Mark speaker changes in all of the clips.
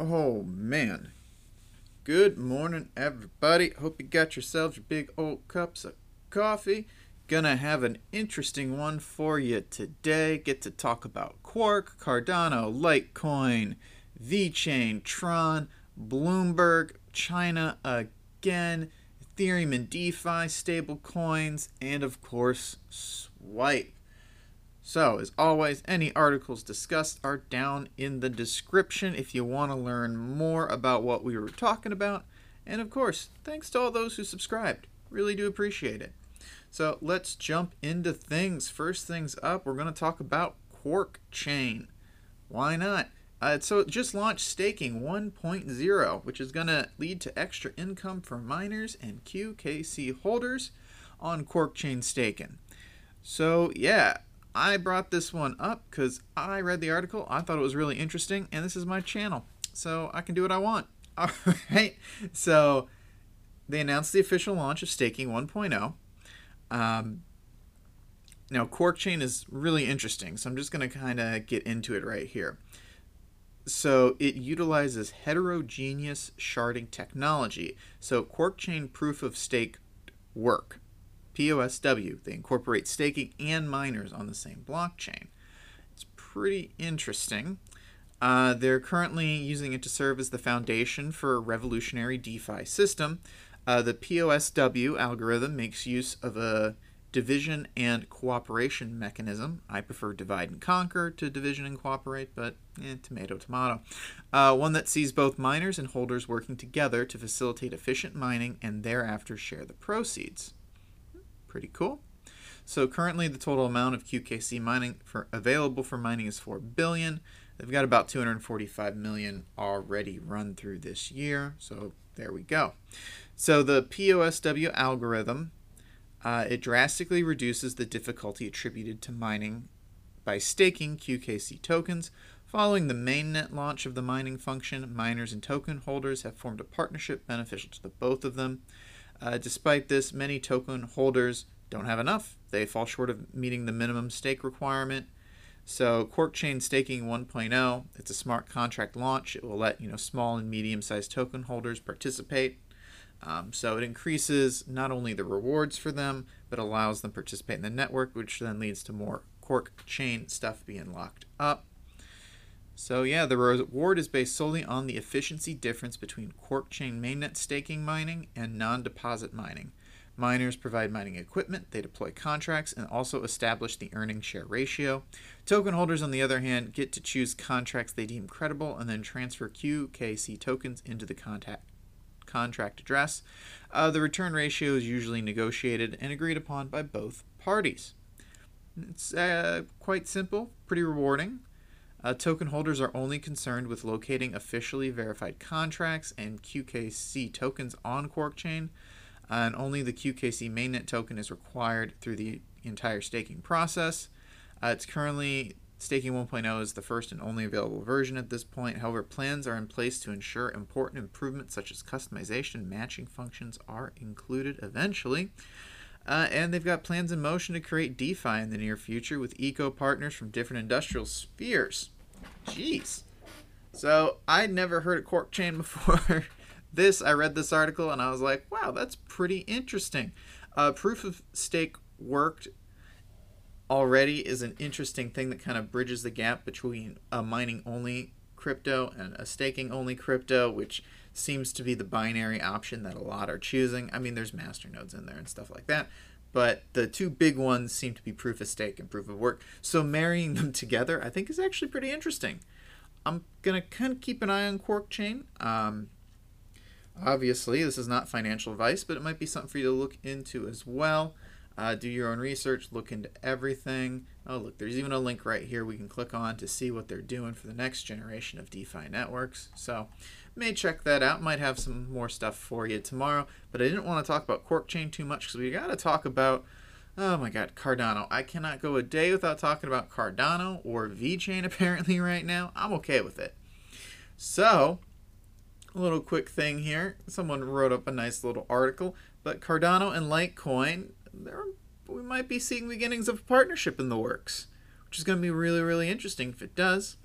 Speaker 1: Oh man. Good morning, everybody. Hope you got yourselves your big old cups of coffee. Gonna have an interesting one for you today. Get to talk about Quark, Cardano, Litecoin, VeChain, Tron, Bloomberg, China again, Ethereum and DeFi, stable coins, and of course, Swipe. So, as always, any articles discussed are down in the description if you want to learn more about what we were talking about. And of course, thanks to all those who subscribed. Really do appreciate it. So, let's jump into things. First things up, we're going to talk about Quark Chain. Why not? Uh, so, it just launched staking 1.0, which is going to lead to extra income for miners and QKC holders on Quark Chain staking. So, yeah, I brought this one up because I read the article, I thought it was really interesting, and this is my channel, so I can do what I want. All right, so they announced the official launch of Staking 1.0. Um, now, Quark Chain is really interesting, so I'm just going to kind of get into it right here. So, it utilizes heterogeneous sharding technology. So, Quark Chain proof of stake work. POSW. They incorporate staking and miners on the same blockchain. It's pretty interesting. Uh, they're currently using it to serve as the foundation for a revolutionary DeFi system. Uh, the POSW algorithm makes use of a division and cooperation mechanism. I prefer divide and conquer to division and cooperate, but eh, tomato, tomato. Uh, one that sees both miners and holders working together to facilitate efficient mining and thereafter share the proceeds. Pretty cool. So currently the total amount of QKC mining for available for mining is 4 billion. They've got about 245 million already run through this year. So there we go. So the POSW algorithm uh, it drastically reduces the difficulty attributed to mining by staking QKC tokens. Following the mainnet launch of the mining function, miners and token holders have formed a partnership beneficial to both of them. Uh, despite this, many token holders don't have enough. They fall short of meeting the minimum stake requirement. So Quark Chain Staking 1.0, it's a smart contract launch. It will let you know small and medium-sized token holders participate. Um, so it increases not only the rewards for them, but allows them participate in the network, which then leads to more Quark Chain stuff being locked up. So yeah, the reward is based solely on the efficiency difference between Quark Chain mainnet staking mining and non-deposit mining. Miners provide mining equipment, they deploy contracts, and also establish the earning share ratio. Token holders, on the other hand, get to choose contracts they deem credible and then transfer QKC tokens into the contact contract address. Uh, the return ratio is usually negotiated and agreed upon by both parties. It's uh, quite simple, pretty rewarding. Uh, token holders are only concerned with locating officially verified contracts and QKC tokens on QuarkChain, uh, and only the QKC mainnet token is required through the entire staking process. Uh, it's currently staking 1.0 is the first and only available version at this point. However, plans are in place to ensure important improvements such as customization, matching functions are included eventually. Uh, and they've got plans in motion to create DeFi in the near future with eco partners from different industrial spheres. Jeez. So I'd never heard of Quark Chain before. this, I read this article and I was like, wow, that's pretty interesting. Uh, proof of stake worked already is an interesting thing that kind of bridges the gap between a mining only crypto and a staking only crypto, which seems to be the binary option that a lot are choosing. I mean, there's master nodes in there and stuff like that, but the two big ones seem to be proof of stake and proof of work. So marrying them together, I think, is actually pretty interesting. I'm gonna kind of keep an eye on Quark Chain. Um, obviously, this is not financial advice, but it might be something for you to look into as well. Uh, do your own research, look into everything. Oh, look, there's even a link right here we can click on to see what they're doing for the next generation of DeFi networks. So, may check that out. Might have some more stuff for you tomorrow. But I didn't want to talk about Quark Chain too much because we got to talk about, oh my God, Cardano. I cannot go a day without talking about Cardano or VeChain apparently right now. I'm okay with it. So, a little quick thing here. Someone wrote up a nice little article, but Cardano and Litecoin there we might be seeing beginnings of a partnership in the works, which is going to be really really interesting if it does.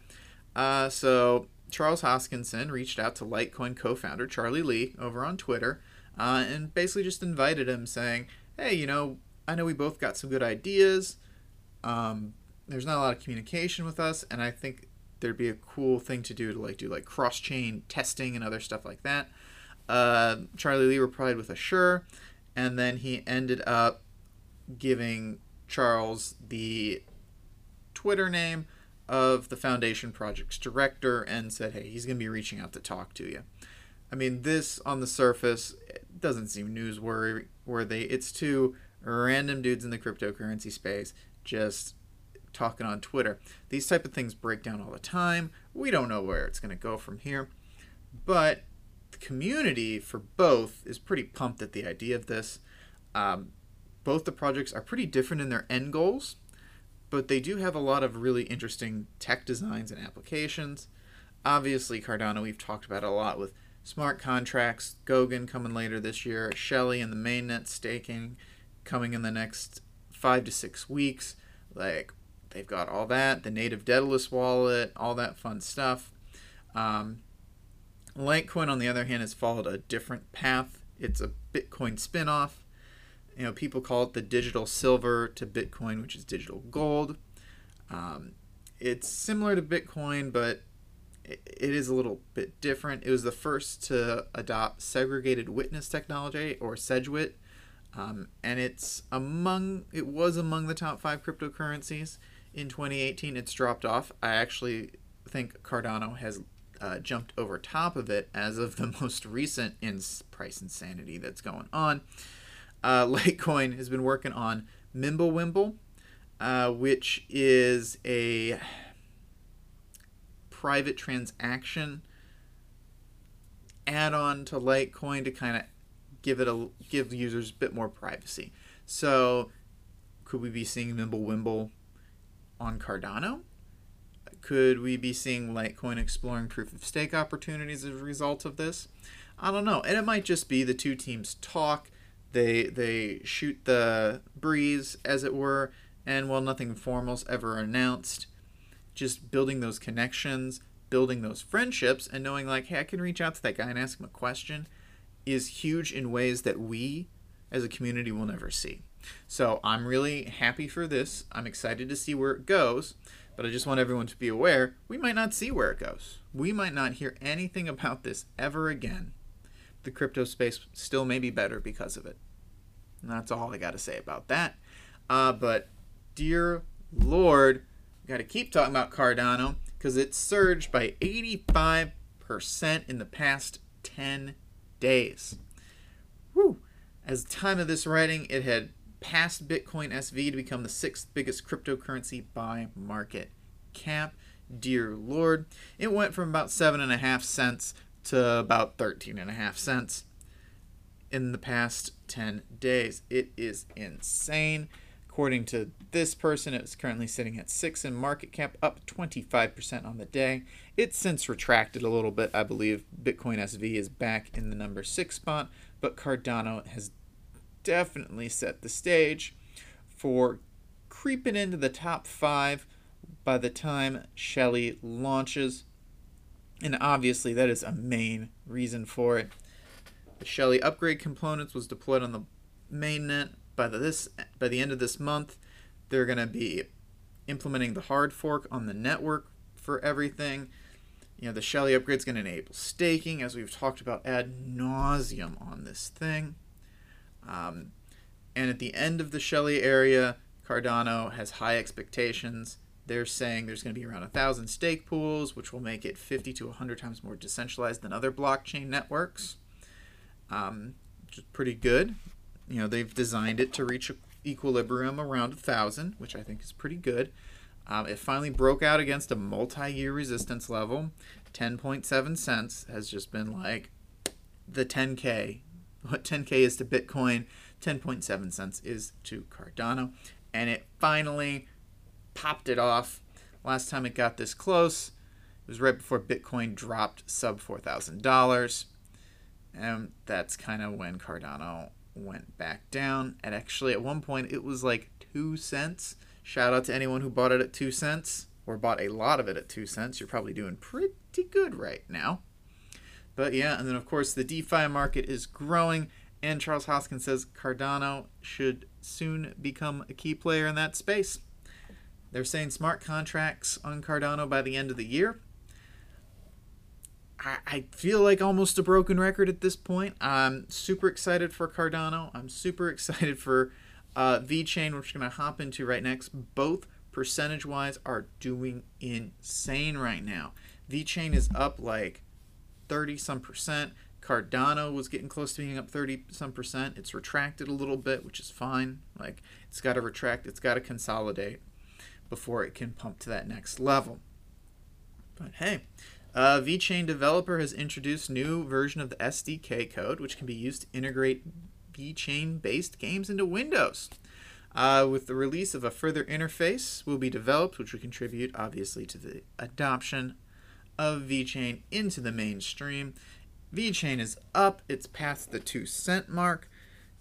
Speaker 1: Uh, so Charles Hoskinson reached out to Litecoin co founder Charlie Lee over on Twitter uh, and basically just invited him, saying, Hey, you know, I know we both got some good ideas. Um, there's not a lot of communication with us, and I think there'd be a cool thing to do to like do like cross chain testing and other stuff like that. Uh, Charlie Lee replied with a sure, and then he ended up giving Charles the Twitter name of the foundation project's director and said, hey, he's going to be reaching out to talk to you. I mean, this on the surface doesn't seem newsworthy. It's two random dudes in the cryptocurrency space just talking on Twitter. These type of things break down all the time. We don't know where it's going to go from here. But the community for both is pretty pumped at the idea of this. Um, both the projects are pretty different in their end goals but they do have a lot of really interesting tech designs and applications. Obviously, Cardano, we've talked about a lot with smart contracts, Goguen coming later this year, Shelley and the mainnet staking coming in the next five to six weeks. Like, they've got all that, the native Daedalus wallet, all that fun stuff. Um, Litecoin, on the other hand, has followed a different path. It's a Bitcoin spinoff you know, people call it the digital silver to Bitcoin, which is digital gold. Um, it's similar to Bitcoin, but it, is a little bit different. It was the first to adopt segregated witness technology, or SegWit, um, and it's among it was among the top five cryptocurrencies in 2018. It's dropped off. I actually think Cardano has uh, jumped over top of it as of the most recent in price insanity that's going on uh, Litecoin has been working on Mimblewimble, uh, which is a private transaction add-on to Litecoin to kind of give it a give users a bit more privacy. So, could we be seeing Mimblewimble on Cardano? Could we be seeing Litecoin exploring proof of stake opportunities as a result of this? I don't know. And it might just be the two teams talk they they shoot the breeze, as it were, and while nothing formal's ever announced, just building those connections, building those friendships, and knowing like, hey, I can reach out to that guy and ask him a question, is huge in ways that we as a community will never see. So I'm really happy for this. I'm excited to see where it goes, but I just want everyone to be aware we might not see where it goes. We might not hear anything about this ever again the crypto space still may be better because of it. And that's all I got to say about that. Uh, but dear Lord, got to keep talking about Cardano because it surged by 85% in the past 10 days. Woo! As time of this writing, it had passed Bitcoin SV to become the sixth biggest cryptocurrency by market cap. Dear Lord, it went from about seven and a half cents to about 13 and a half cents in the past 10 days. It is insane. According to this person, it's currently sitting at 6 in market cap, up 25% on the day. It's since retracted a little bit. I believe Bitcoin SV is back in the number 6 spot, but Cardano has definitely set the stage for creeping into the top 5 by the time Shelley launches. And obviously, that is a main reason for it. The Shelley upgrade components was deployed on the mainnet by the, this by the end of this month. They're going to be implementing the hard fork on the network for everything. You know, the Shelley upgrade is going to enable staking, as we've talked about ad nauseum on this thing. Um, and at the end of the Shelley area, Cardano has high expectations they're saying there's going to be around a thousand stake pools, which will make it 50 to 100 times more decentralized than other blockchain networks, um, which is pretty good. You know, they've designed it to reach equilibrium around a thousand, which I think is pretty good. Um, it finally broke out against a multi-year resistance level. 10.7 cents has just been like the 10k. What 10k is to Bitcoin, 10.7 cents is to Cardano, and it finally popped it off. Last time it got this close, it was right before Bitcoin dropped sub $4,000. And that's kind of when Cardano went back down. And actually, at one point, it was like 2 cents. Shout out to anyone who bought it at 2 cents or bought a lot of it at 2 cents. You're probably doing pretty good right now. But yeah, and then of course the DeFi market is growing, and Charles Hoskin says Cardano should soon become a key player in that space. They're saying smart contracts on Cardano by the end of the year. I, I feel like almost a broken record at this point. I'm super excited for Cardano. I'm super excited for uh, VeChain, which we're going to hop into right next. Both percentage wise are doing insane right now. VeChain is up like 30 some percent. Cardano was getting close to being up 30 some percent. It's retracted a little bit, which is fine. Like it's got to retract, it's got to consolidate before it can pump to that next level. But hey, uh, VeChain developer has introduced new version of the SDK code, which can be used to integrate VeChain based games into Windows. Uh, with the release of a further interface will be developed, which will contribute obviously to the adoption of VeChain into the mainstream. VeChain is up, it's past the 2 cent mark.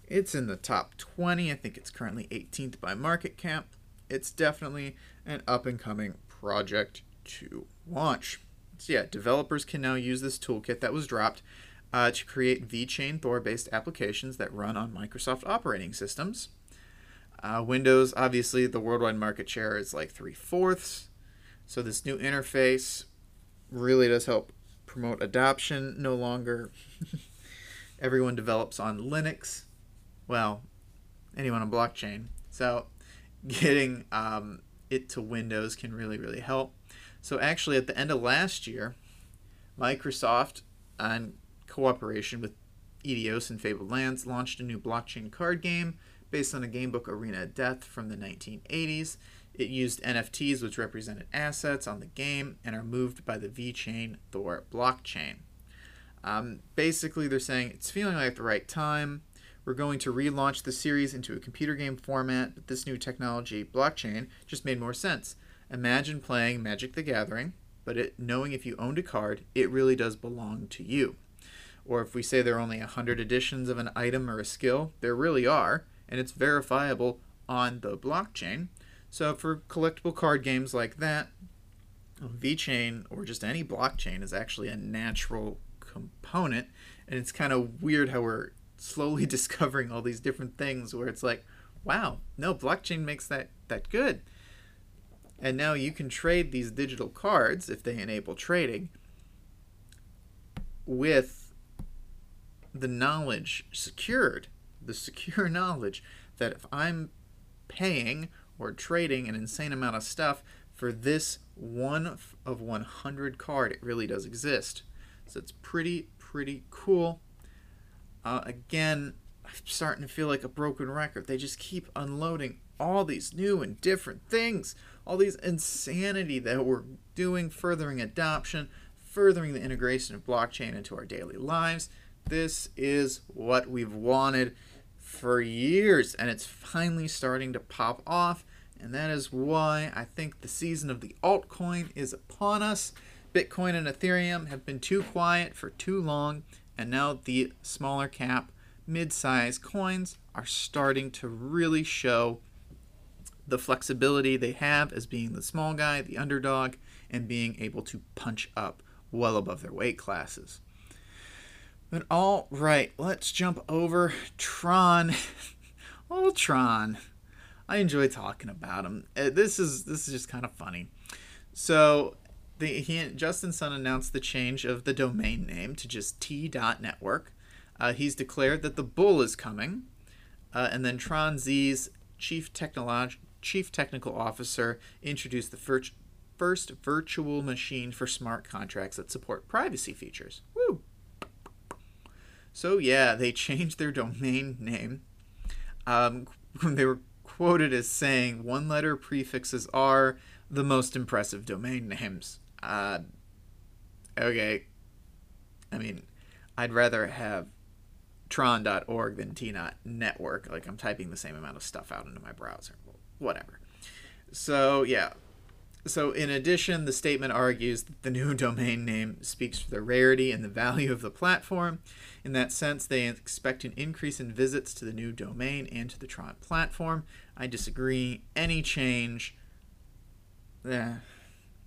Speaker 1: It's in the top 20. I think it's currently 18th by market cap. It's definitely an up and coming project to launch. So, yeah, developers can now use this toolkit that was dropped uh, to create VeChain Thor based applications that run on Microsoft operating systems. Uh, Windows, obviously, the worldwide market share is like three fourths. So, this new interface really does help promote adoption. No longer everyone develops on Linux. Well, anyone on blockchain. So getting um, it to Windows can really, really help. So actually, at the end of last year, Microsoft, in cooperation with Eidos and Fabled Lands, launched a new blockchain card game based on a gamebook Arena of Death from the 1980s. It used NFTs, which represented assets on the game and are moved by the VeChain Thor blockchain. Um, basically, they're saying it's feeling like the right time. We're going to relaunch the series into a computer game format, but this new technology, blockchain, just made more sense. Imagine playing Magic the Gathering, but it, knowing if you owned a card, it really does belong to you. Or if we say there are only 100 editions of an item or a skill, there really are, and it's verifiable on the blockchain. So for collectible card games like that, VeChain or just any blockchain is actually a natural component. And it's kind of weird how we're slowly discovering all these different things where it's like, wow, no, blockchain makes that, that good. And now you can trade these digital cards, if they enable trading, with the knowledge secured, the secure knowledge that if I'm paying or trading an insane amount of stuff for this one of 100 card. It really does exist. So it's pretty, pretty cool. Uh, again, I'm starting to feel like a broken record. They just keep unloading all these new and different things, all these insanity that we're doing, furthering adoption, furthering the integration of blockchain into our daily lives. This is what we've wanted for years, and it's finally starting to pop off. And that is why I think the season of the altcoin is upon us. Bitcoin and Ethereum have been too quiet for too long, and now the smaller cap, mid size coins are starting to really show the flexibility they have as being the small guy, the underdog, and being able to punch up well above their weight classes. But all right, let's jump over Tron. oh, Tron. I enjoy talking about him. Uh, this is this is just kind of funny. So, the he Justin Sun announced the change of the domain name to just T.network. Uh, he's declared that the bull is coming, uh, and then Tron Z's chief technolog- chief technical officer introduced the first first virtual machine for smart contracts that support privacy features. Woo! So yeah, they changed their domain name. Um, they were quoted as saying, "One letter prefixes are the most impressive domain names." Uh, okay, I mean, I'd rather have tron.org than tnot network. Like I'm typing the same amount of stuff out into my browser. Whatever. So yeah, so, in addition, the statement argues that the new domain name speaks to the rarity and the value of the platform. In that sense, they expect an increase in visits to the new domain and to the Tron platform. I disagree. Any change, eh,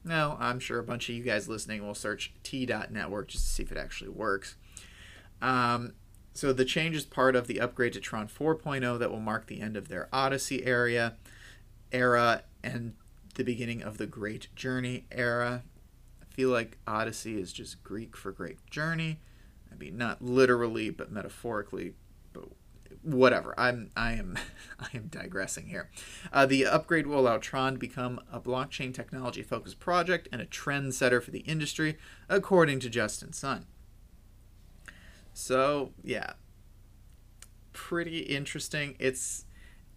Speaker 1: No, I'm sure a bunch of you guys listening will search t.network just to see if it actually works. Um, so the change is part of the upgrade to Tron 4.0 that will mark the end of their Odyssey area era and the beginning of the Great Journey era. I feel like Odyssey is just Greek for Great Journey. I mean, not literally, but metaphorically. Whatever. I'm I am I am digressing here. Uh, the upgrade will allow Tron to become a blockchain technology focused project and a trendsetter for the industry, according to Justin Sun. So yeah, pretty interesting. It's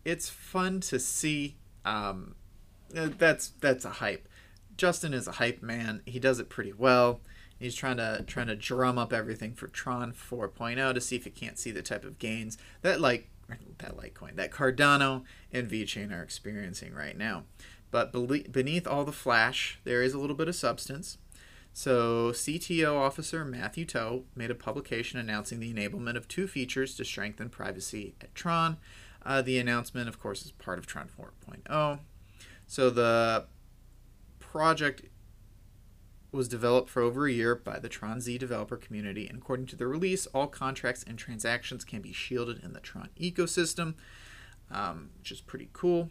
Speaker 1: it's fun to see. Um, uh, that's that's a hype. Justin is a hype man. He does it pretty well. He's trying to trying to drum up everything for Tron 4.0 to see if he can't see the type of gains that like that Litecoin, that Cardano and VeChain are experiencing right now. But beneath all the flash, there is a little bit of substance. So, CTO officer Matthew To made a publication announcing the enablement of two features to strengthen privacy at Tron. Uh, the announcement, of course, is part of Tron 4.0. So, the project was developed for over a year by the Tron Z developer community, and according to the release, all contracts and transactions can be shielded in the Tron ecosystem, um, which is pretty cool.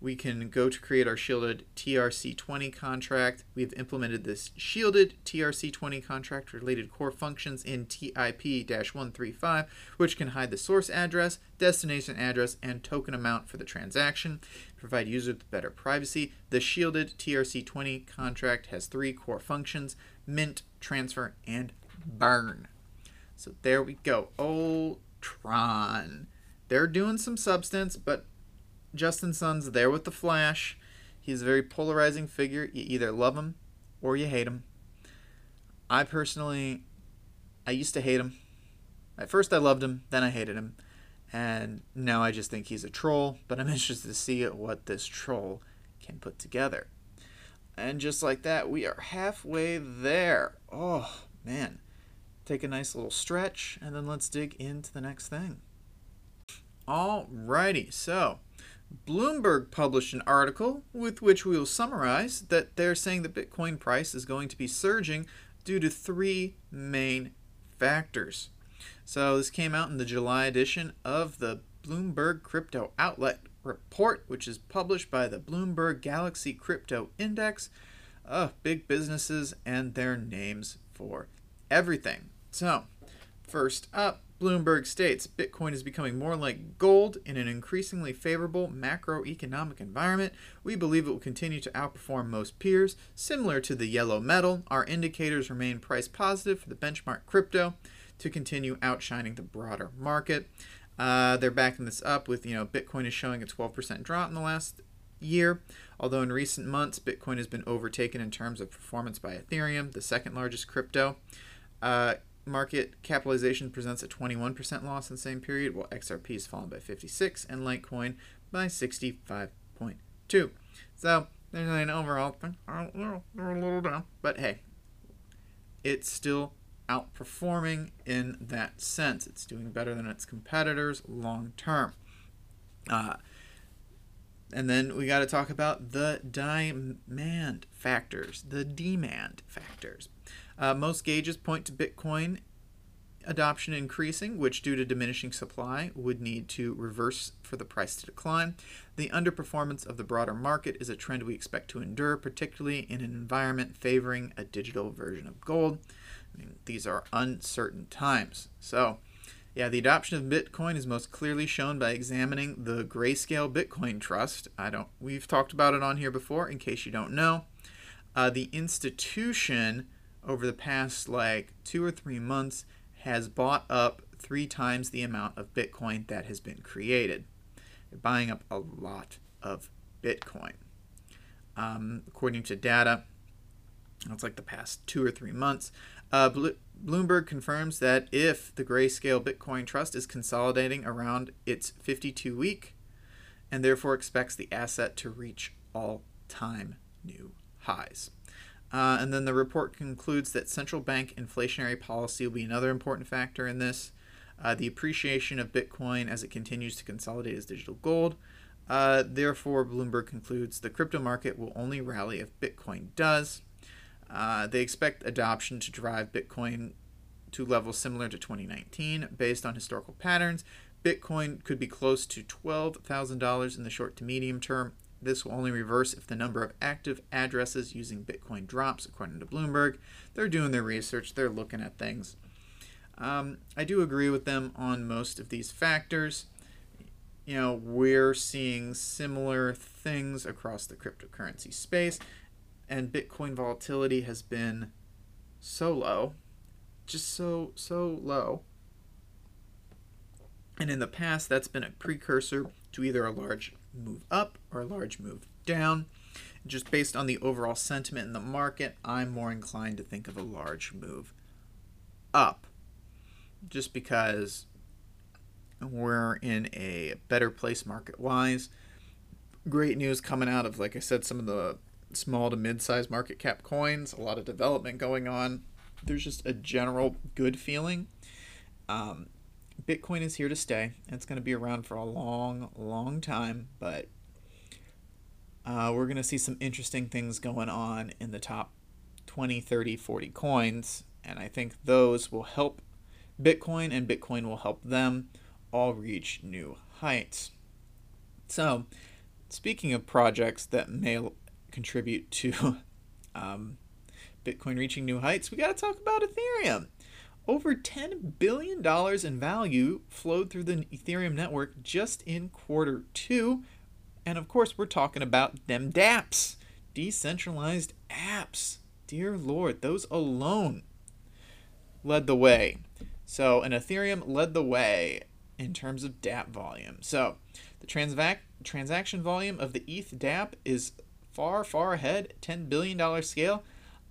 Speaker 1: We can go to create our shielded TRC20 contract. We've implemented this shielded TRC20 contract related core functions in TIP-135, which can hide the source address, destination address, and token amount for the transaction provide users with better privacy. The shielded TRC20 contract has three core functions mint, transfer, and burn. So there we go. Ultron. They're doing some substance, but Justin Sun's there with the Flash. He's a very polarizing figure. You either love him or you hate him. I personally, I used to hate him. At first, I loved him, then I hated him. And now I just think he's a troll, but I'm interested to see what this troll can put together. And just like that, we are halfway there. Oh, man. Take a nice little stretch, and then let's dig into the next thing. Alrighty, so Bloomberg published an article with which we will summarize that they're saying the Bitcoin price is going to be surging due to three main factors. So this came out in the July edition of the Bloomberg Crypto Outlook Report, which is published by the Bloomberg Galaxy Crypto Index. Uh, big businesses and their names for everything. So, first up, Bloomberg states Bitcoin is becoming more like gold in an increasingly favorable macroeconomic environment. We believe it will continue to outperform most peers. Similar to the yellow metal, our indicators remain price positive for the benchmark crypto to continue outshining the broader market. Uh, they're backing this up with, you know, Bitcoin is showing a 12% drop in the last year, although in recent months, Bitcoin has been overtaken in terms of performance by Ethereum, the second largest crypto. Uh, market capitalization presents a 21% loss in the same period, while XRP has fallen by 56 and Litecoin by 65.2. So there's an overall thing. They're a little down, but hey, it's still outperforming in that sense. It's doing better than its competitors long term. Uh, and then we got to talk about the demand factors, the demand factors. Uh, most gauges point to Bitcoin adoption increasing, which, due to diminishing supply, would need to reverse for the price to decline. The underperformance of the broader market is a trend we expect to endure, particularly in an environment favoring a digital version of gold. I mean, these are uncertain times. So, yeah, the adoption of Bitcoin is most clearly shown by examining the Grayscale Bitcoin Trust. I don't. We've talked about it on here before. In case you don't know, uh, the institution over the past like two or three months has bought up three times the amount of Bitcoin that has been created. They're buying up a lot of Bitcoin. Um, according to data, it's like the past two or three months, uh, Bloomberg confirms that if the Grayscale Bitcoin Trust is consolidating around its 52 week and therefore expects the asset to reach all time new highs. Uh, and then the report concludes that central bank inflationary policy will be another important factor in this. Uh, the appreciation of Bitcoin as it continues to consolidate as digital gold. Uh, therefore, Bloomberg concludes the crypto market will only rally if Bitcoin does. Uh, they expect adoption to drive Bitcoin to levels similar to 2019 based on historical patterns. Bitcoin could be close to $12,000 in the short to medium term. This will only reverse if the number of active addresses using Bitcoin drops, according to Bloomberg. They're doing their research, they're looking at things. Um, I do agree with them on most of these factors. You know, we're seeing similar things across the cryptocurrency space, and Bitcoin volatility has been so low, just so, so low. And in the past, that's been a precursor to either a large move up or a large move down. Just based on the overall sentiment in the market, I'm more inclined to think of a large move up. Just because we're in a better place market wise. Great news coming out of, like I said, some of the small to mid sized market cap coins, a lot of development going on. There's just a general good feeling. Um, Bitcoin is here to stay. It's going to be around for a long, long time, but uh, we're going to see some interesting things going on in the top 20, 30, 40 coins. And I think those will help Bitcoin, and Bitcoin will help them all reach new heights. So, speaking of projects that may contribute to um, Bitcoin reaching new heights, we got to talk about Ethereum. Over $10 billion in value flowed through the Ethereum network just in quarter two. And of course, we're talking about them dApps, decentralized apps. Dear Lord, those alone led the way. So, an Ethereum led the way in terms of dApp volume. So, the transac- transaction volume of the ETH dApp is far, far ahead, $10 billion scale.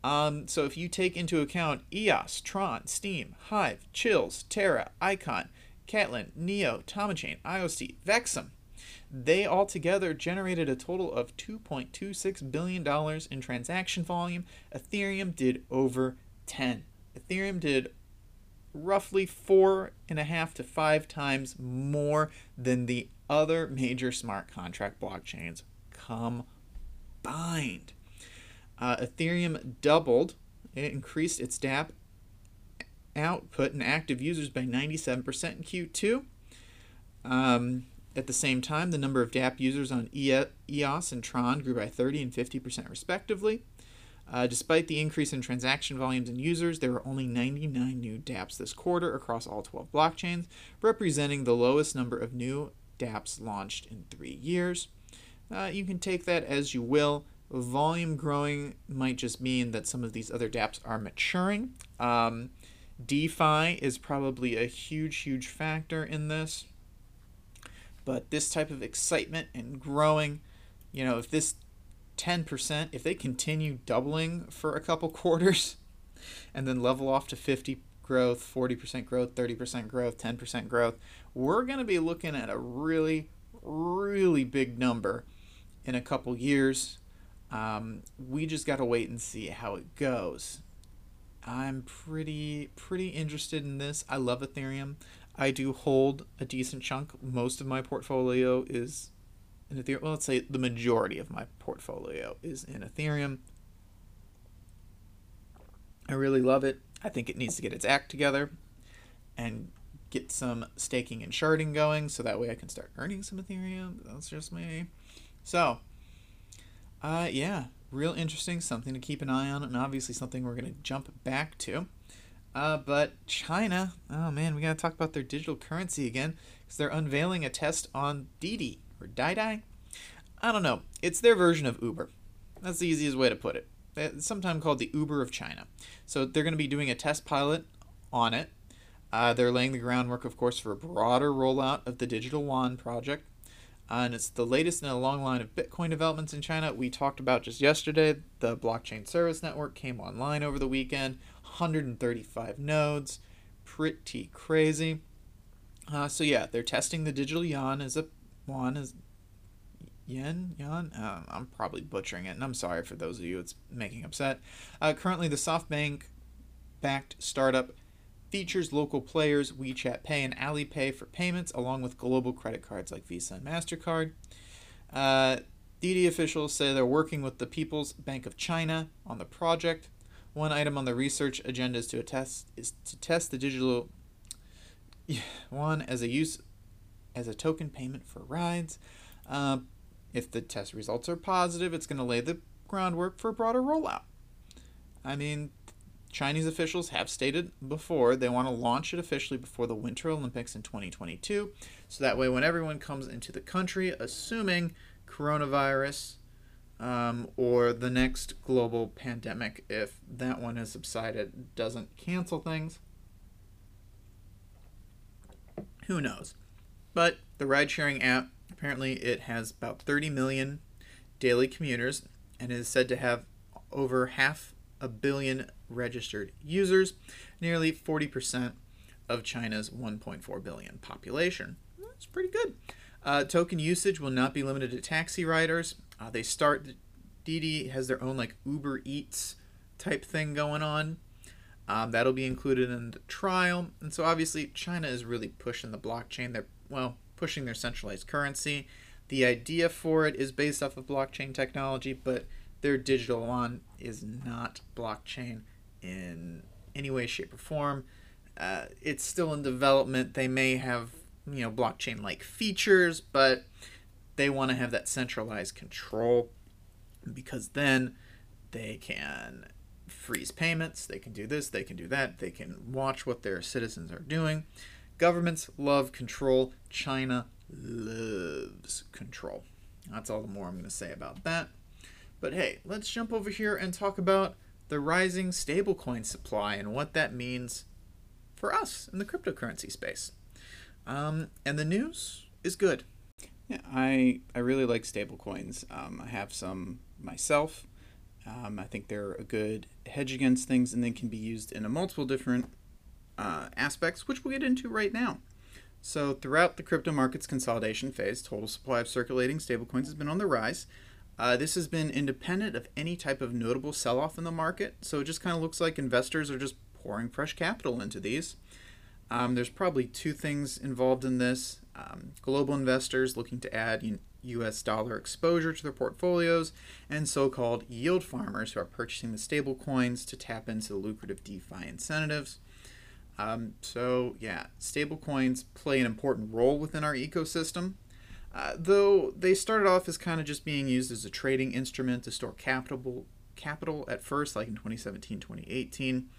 Speaker 1: Um, so if you take into account EOS, Tron, Steem, Hive, Chills, Terra, Icon, Klaytn, Neo, TomoChain, IOC, Vexum, they all together generated a total of $2.26 billion in transaction volume. Ethereum did over 10. Ethereum did roughly four and a half to five times more than the other major smart contract blockchains combined. Uh, Ethereum doubled, it increased its dApp output and active users by 97% in Q2. Um, at the same time, the number of dApp users on EOS and Tron grew by 30 and 50% respectively. Uh, despite the increase in transaction volumes and users, there were only 99 new dApps this quarter across all 12 blockchains, representing the lowest number of new dApps launched in three years. Uh, you can take that as you will. Volume growing might just mean that some of these other dApps are maturing. Um, DeFi is probably a huge, huge factor in this. But this type of excitement and growing, you know, if this 10%, if they continue doubling for a couple quarters and then level off to 50 growth, 40% growth, 30% growth, 10% growth, we're going to be looking at a really, really big number in a couple years. Um, we just got to wait and see how it goes. I'm pretty pretty interested in this. I love Ethereum. I do hold a decent chunk. Most of my portfolio is in Ethereum. Well, let's say the majority of my portfolio is in Ethereum. I really love it. I think it needs to get its act together and get some staking and sharding going so that way I can start earning some Ethereum. That's just me. So, uh, yeah, real interesting, something to keep an eye on, and obviously something we're going to jump back to. Uh, but China, oh man, we got to talk about their digital currency again because they're unveiling a test on Didi or Dai I don't know. It's their version of Uber. That's the easiest way to put it. It's sometimes called the Uber of China. So they're going to be doing a test pilot on it. Uh, they're laying the groundwork, of course, for a broader rollout of the Digital Yuan project. Uh, and it's the latest in a long line of Bitcoin developments in China. We talked about just yesterday. The blockchain service network came online over the weekend. 135 nodes, pretty crazy. Uh, so yeah, they're testing the digital yuan as a yuan as yen yuan. Uh, I'm probably butchering it, and I'm sorry for those of you it's making upset. Uh, currently, the SoftBank backed startup features local players WeChat Pay and Alipay for payments, along with global credit cards like Visa and MasterCard. Uh, Didi officials say they're working with the People's Bank of China on the project. One item on the research agenda is to test is to test the digital one as a use as a token payment for rides. Uh, if the test results are positive, it's going to lay the groundwork for a broader rollout. I mean, Chinese officials have stated before they want to launch it officially before the Winter Olympics in 2022. So that way, when everyone comes into the country, assuming coronavirus um, or the next global pandemic, if that one has subsided, doesn't cancel things, who knows? But the ride sharing app, apparently, it has about 30 million daily commuters and is said to have over half a billion registered users, nearly 40% of China's 1.4 billion population. That's pretty good. Uh, token usage will not be limited to taxi riders. Uh, they start, Didi has their own like Uber Eats type thing going on. Um, that'll be included in the trial. And so obviously, China is really pushing the blockchain. They're, well, pushing their centralized currency. The idea for it is based off of blockchain technology, but their digital one is not blockchain in any way, shape, or form. Uh, it's still in development. They may have you know blockchain like features, but they want to have that centralized control because then they can freeze payments, they can do this, they can do that, they can watch what their citizens are doing. Governments love control. China loves control. That's all the more I'm going to say about that. But hey, let's jump over here and talk about the rising stablecoin supply and what that means for us in the cryptocurrency space. Um, and the news is good.
Speaker 2: Yeah, I, I really like stablecoins. Um, I have some myself. Um, I think they're a good hedge against things and they can be used in a multiple different uh, aspects, which we'll get into right now. So, throughout the crypto market's consolidation phase, total supply of circulating stablecoins has been on the rise. Uh, this has been independent of any type of notable sell off in the market, so it just kind of looks like investors are just pouring fresh capital into these. Um, there's probably two things involved in this um, global investors looking to add US dollar exposure to their portfolios, and so called yield farmers who are purchasing the stable coins to tap into the lucrative DeFi incentives. Um, so, yeah, stable coins play an important role within our ecosystem. Uh, though they started off as kind of just being used as a trading instrument to store capital capital at first, like in 2017, 2018.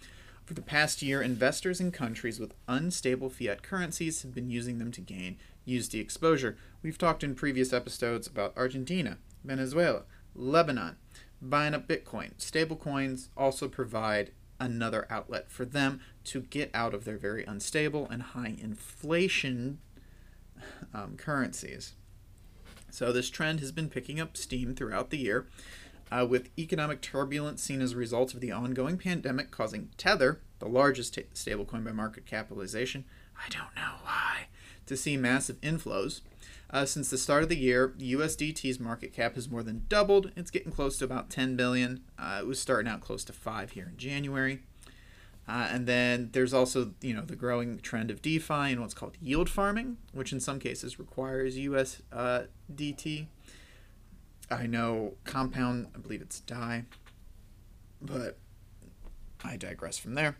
Speaker 2: For the past year, investors in countries with unstable fiat currencies have been using them to gain USD exposure. We've talked in previous episodes about Argentina, Venezuela, Lebanon, buying up Bitcoin. Stablecoins also provide another outlet for them to get out of their very unstable and high inflation um, currencies. So this trend has been picking up steam throughout the year, uh, with economic turbulence seen as a result of the ongoing pandemic causing Tether, the largest t- stablecoin by market capitalization, I don't know why, to see massive inflows. Uh, since the start of the year, USDT's market cap has more than doubled. It's getting close to about 10 billion. Uh, it was starting out close to five here in January. Uh, and then there's also, you know, the growing trend of DeFi and what's called yield farming, which in some cases requires USDT. Uh, I know Compound, I believe it's DAI, but I digress from there.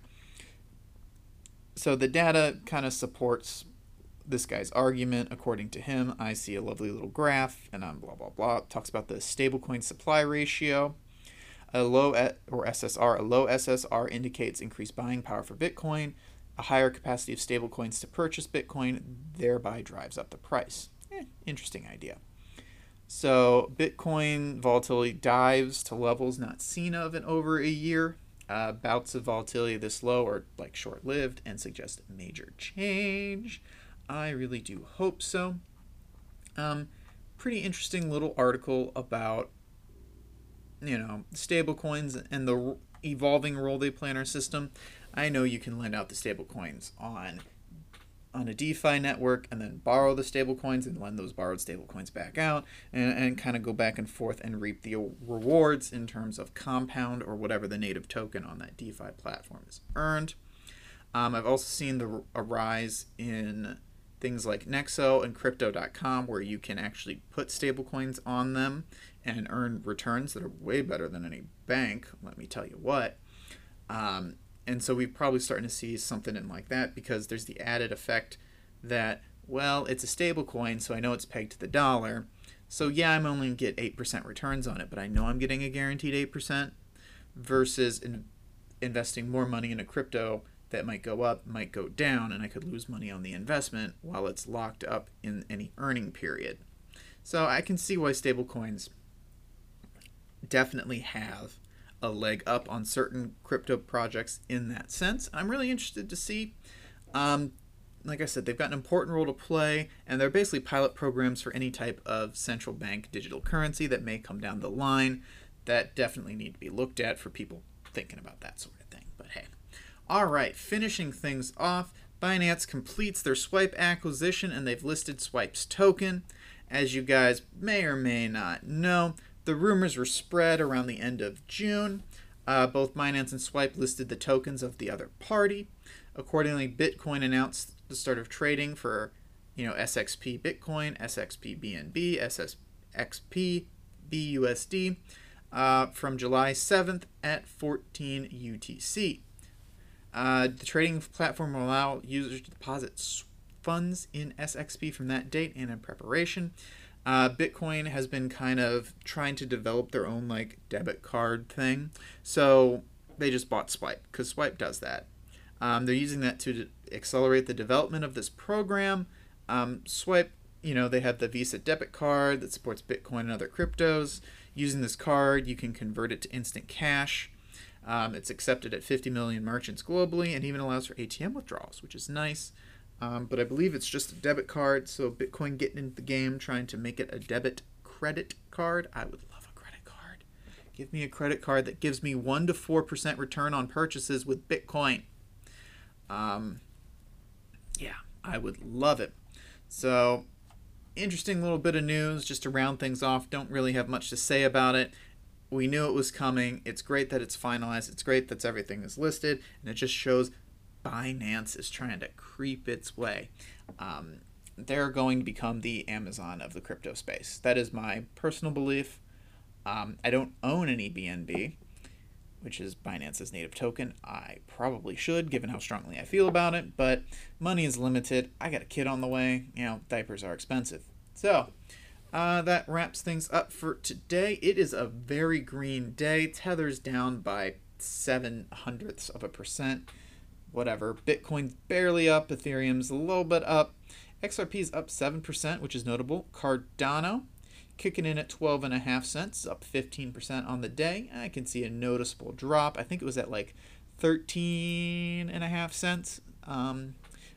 Speaker 2: So the data kind of supports this guy's argument. According to him, I see a lovely little graph, and I'm blah blah blah. Talks about the stablecoin supply ratio a low or SSR, a low SSR indicates increased buying power for Bitcoin. A higher capacity of stablecoins to purchase Bitcoin thereby drives up the price. Eh, interesting idea. So Bitcoin volatility dives to levels not seen of in over a year. Uh, bouts of volatility this low are like short-lived and suggest major change. I really do hope so. Um, pretty interesting little article about you know, stable coins and the evolving role they play in our system, I know you can lend out the stable coins on on a DeFi network and then borrow the stable coins and lend those borrowed stable coins back out and, and kind of go back and forth and reap the rewards in terms of compound or whatever the native token on that DeFi platform is earned. Um, I've also seen the a rise in
Speaker 1: things like Nexo and Crypto.com, where you can actually put stablecoins on them and earn returns that are way better than any bank. Let me tell you what. Um, and so we're probably starting to see something in like that because there's the added effect that well, it's a stable coin, so I know it's pegged to the dollar. So yeah, I'm only get 8% returns on it, but I know I'm getting a guaranteed 8% versus in, investing more money in a crypto that might go up, might go down, and I could lose money on the investment while it's locked up in any earning period. So I can see why stablecoins definitely have a leg up on certain crypto projects in that sense. I'm really interested to see. Um, like I said, they've got an important role to play, and they're basically pilot programs for any type of central bank digital currency that may come down the line that definitely need to be looked at for people thinking about that sort of thing. But hey. All right, finishing things off, Binance completes their Swipe acquisition and they've listed Swipe's token. As you guys may or may not know, the rumors were spread around the end of June. Uh, both Binance and Swipe listed the tokens of the other party. Accordingly, Bitcoin announced the start of trading for, you know, SXP Bitcoin, SXP BNB, SXP BUSD uh, from July 7th at 14 UTC. Uh, the trading platform will allow users to deposit funds in SXP from that date and in preparation. Uh, Bitcoin has been kind of trying to develop their own like debit card thing, so they just bought Swipe because Swipe does that. Um, they're using that to de- accelerate the development of this program. Um, Swipe, you know, they have the Visa debit card that supports Bitcoin and other cryptos. Using this card, you can convert it to instant cash. Um, it's accepted at 50 million merchants globally and even allows for ATM withdrawals, which is nice. Um, but I believe it's just a debit card, so Bitcoin getting into the game, trying to make it a debit credit card. I would love a credit card. Give me a credit card that gives me 1 to 4% return on purchases with Bitcoin. Um, yeah, I would love it. So, interesting little bit of news just to round things off. Don't really have much to say about it. We knew it was coming. It's great that it's finalized. It's great that everything is listed, and it just shows Binance is trying to creep its way. Um, they're going to become the Amazon of the crypto space. That is my personal belief. Um, I don't own any BNB, which is Binance's native token. I probably should, given how strongly I feel about it, but money is limited. I got a kid on the way. You know, diapers are expensive. So, uh, that wraps things up for today. It is a very green day. Tether's down by seven hundredths of a percent. Whatever. Bitcoin's barely up. Ethereum's a little bit up. XRP's up 7%, which is notable. Cardano kicking in at 12 and a half cents, up 15% on the day. I can see a noticeable drop. I think it was at like 13 and a half cents um,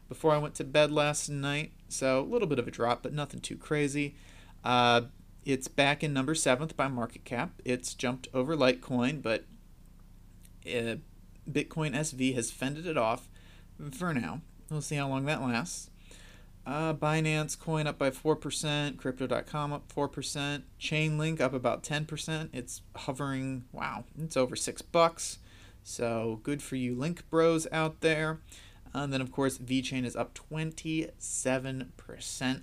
Speaker 1: before I went to bed last night. So a little bit of a drop, but nothing too crazy. Uh, it's back in number seventh by market cap. It's jumped over Litecoin, but uh, Bitcoin SV has fended it off for now. We'll see how long that lasts. Uh, Binance coin up by 4%, Crypto.com up 4%, Chainlink up about 10%. It's hovering, wow, it's over 6 bucks. So good for you link bros out there. And then, of course, VeChain is up 27%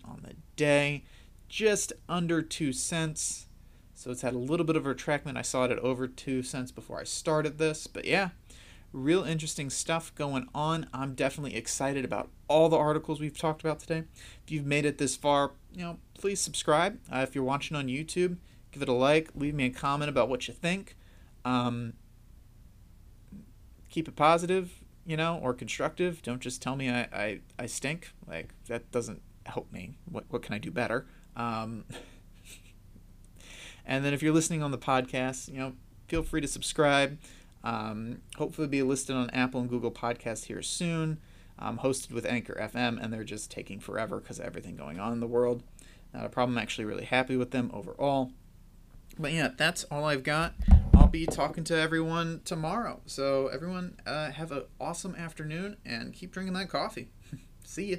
Speaker 1: on the day just under two cents. So it's had a little bit of a retractment. I saw it at over two cents before I started this. But yeah, real interesting stuff going on. I'm definitely excited about all the articles we've talked about today. If you've made it this far, you know, please subscribe. Uh, if you're watching on YouTube, give it a like. Leave me a comment about what you think. Um, keep it positive, you know, or constructive. Don't just tell me I, I, I stink. Like, that doesn't help me. What, what can I do better? Um, and then if you're listening on the podcast, you know, feel free to subscribe. Um, hopefully, be listed on Apple and Google Podcasts here soon. Um, hosted with Anchor FM, and they're just taking forever because of everything going on in the world. Not a problem. I'm actually really happy with them overall. But yeah, that's all I've got. I'll be talking to everyone tomorrow. So everyone, uh, have an awesome afternoon and keep drinking that coffee. See you.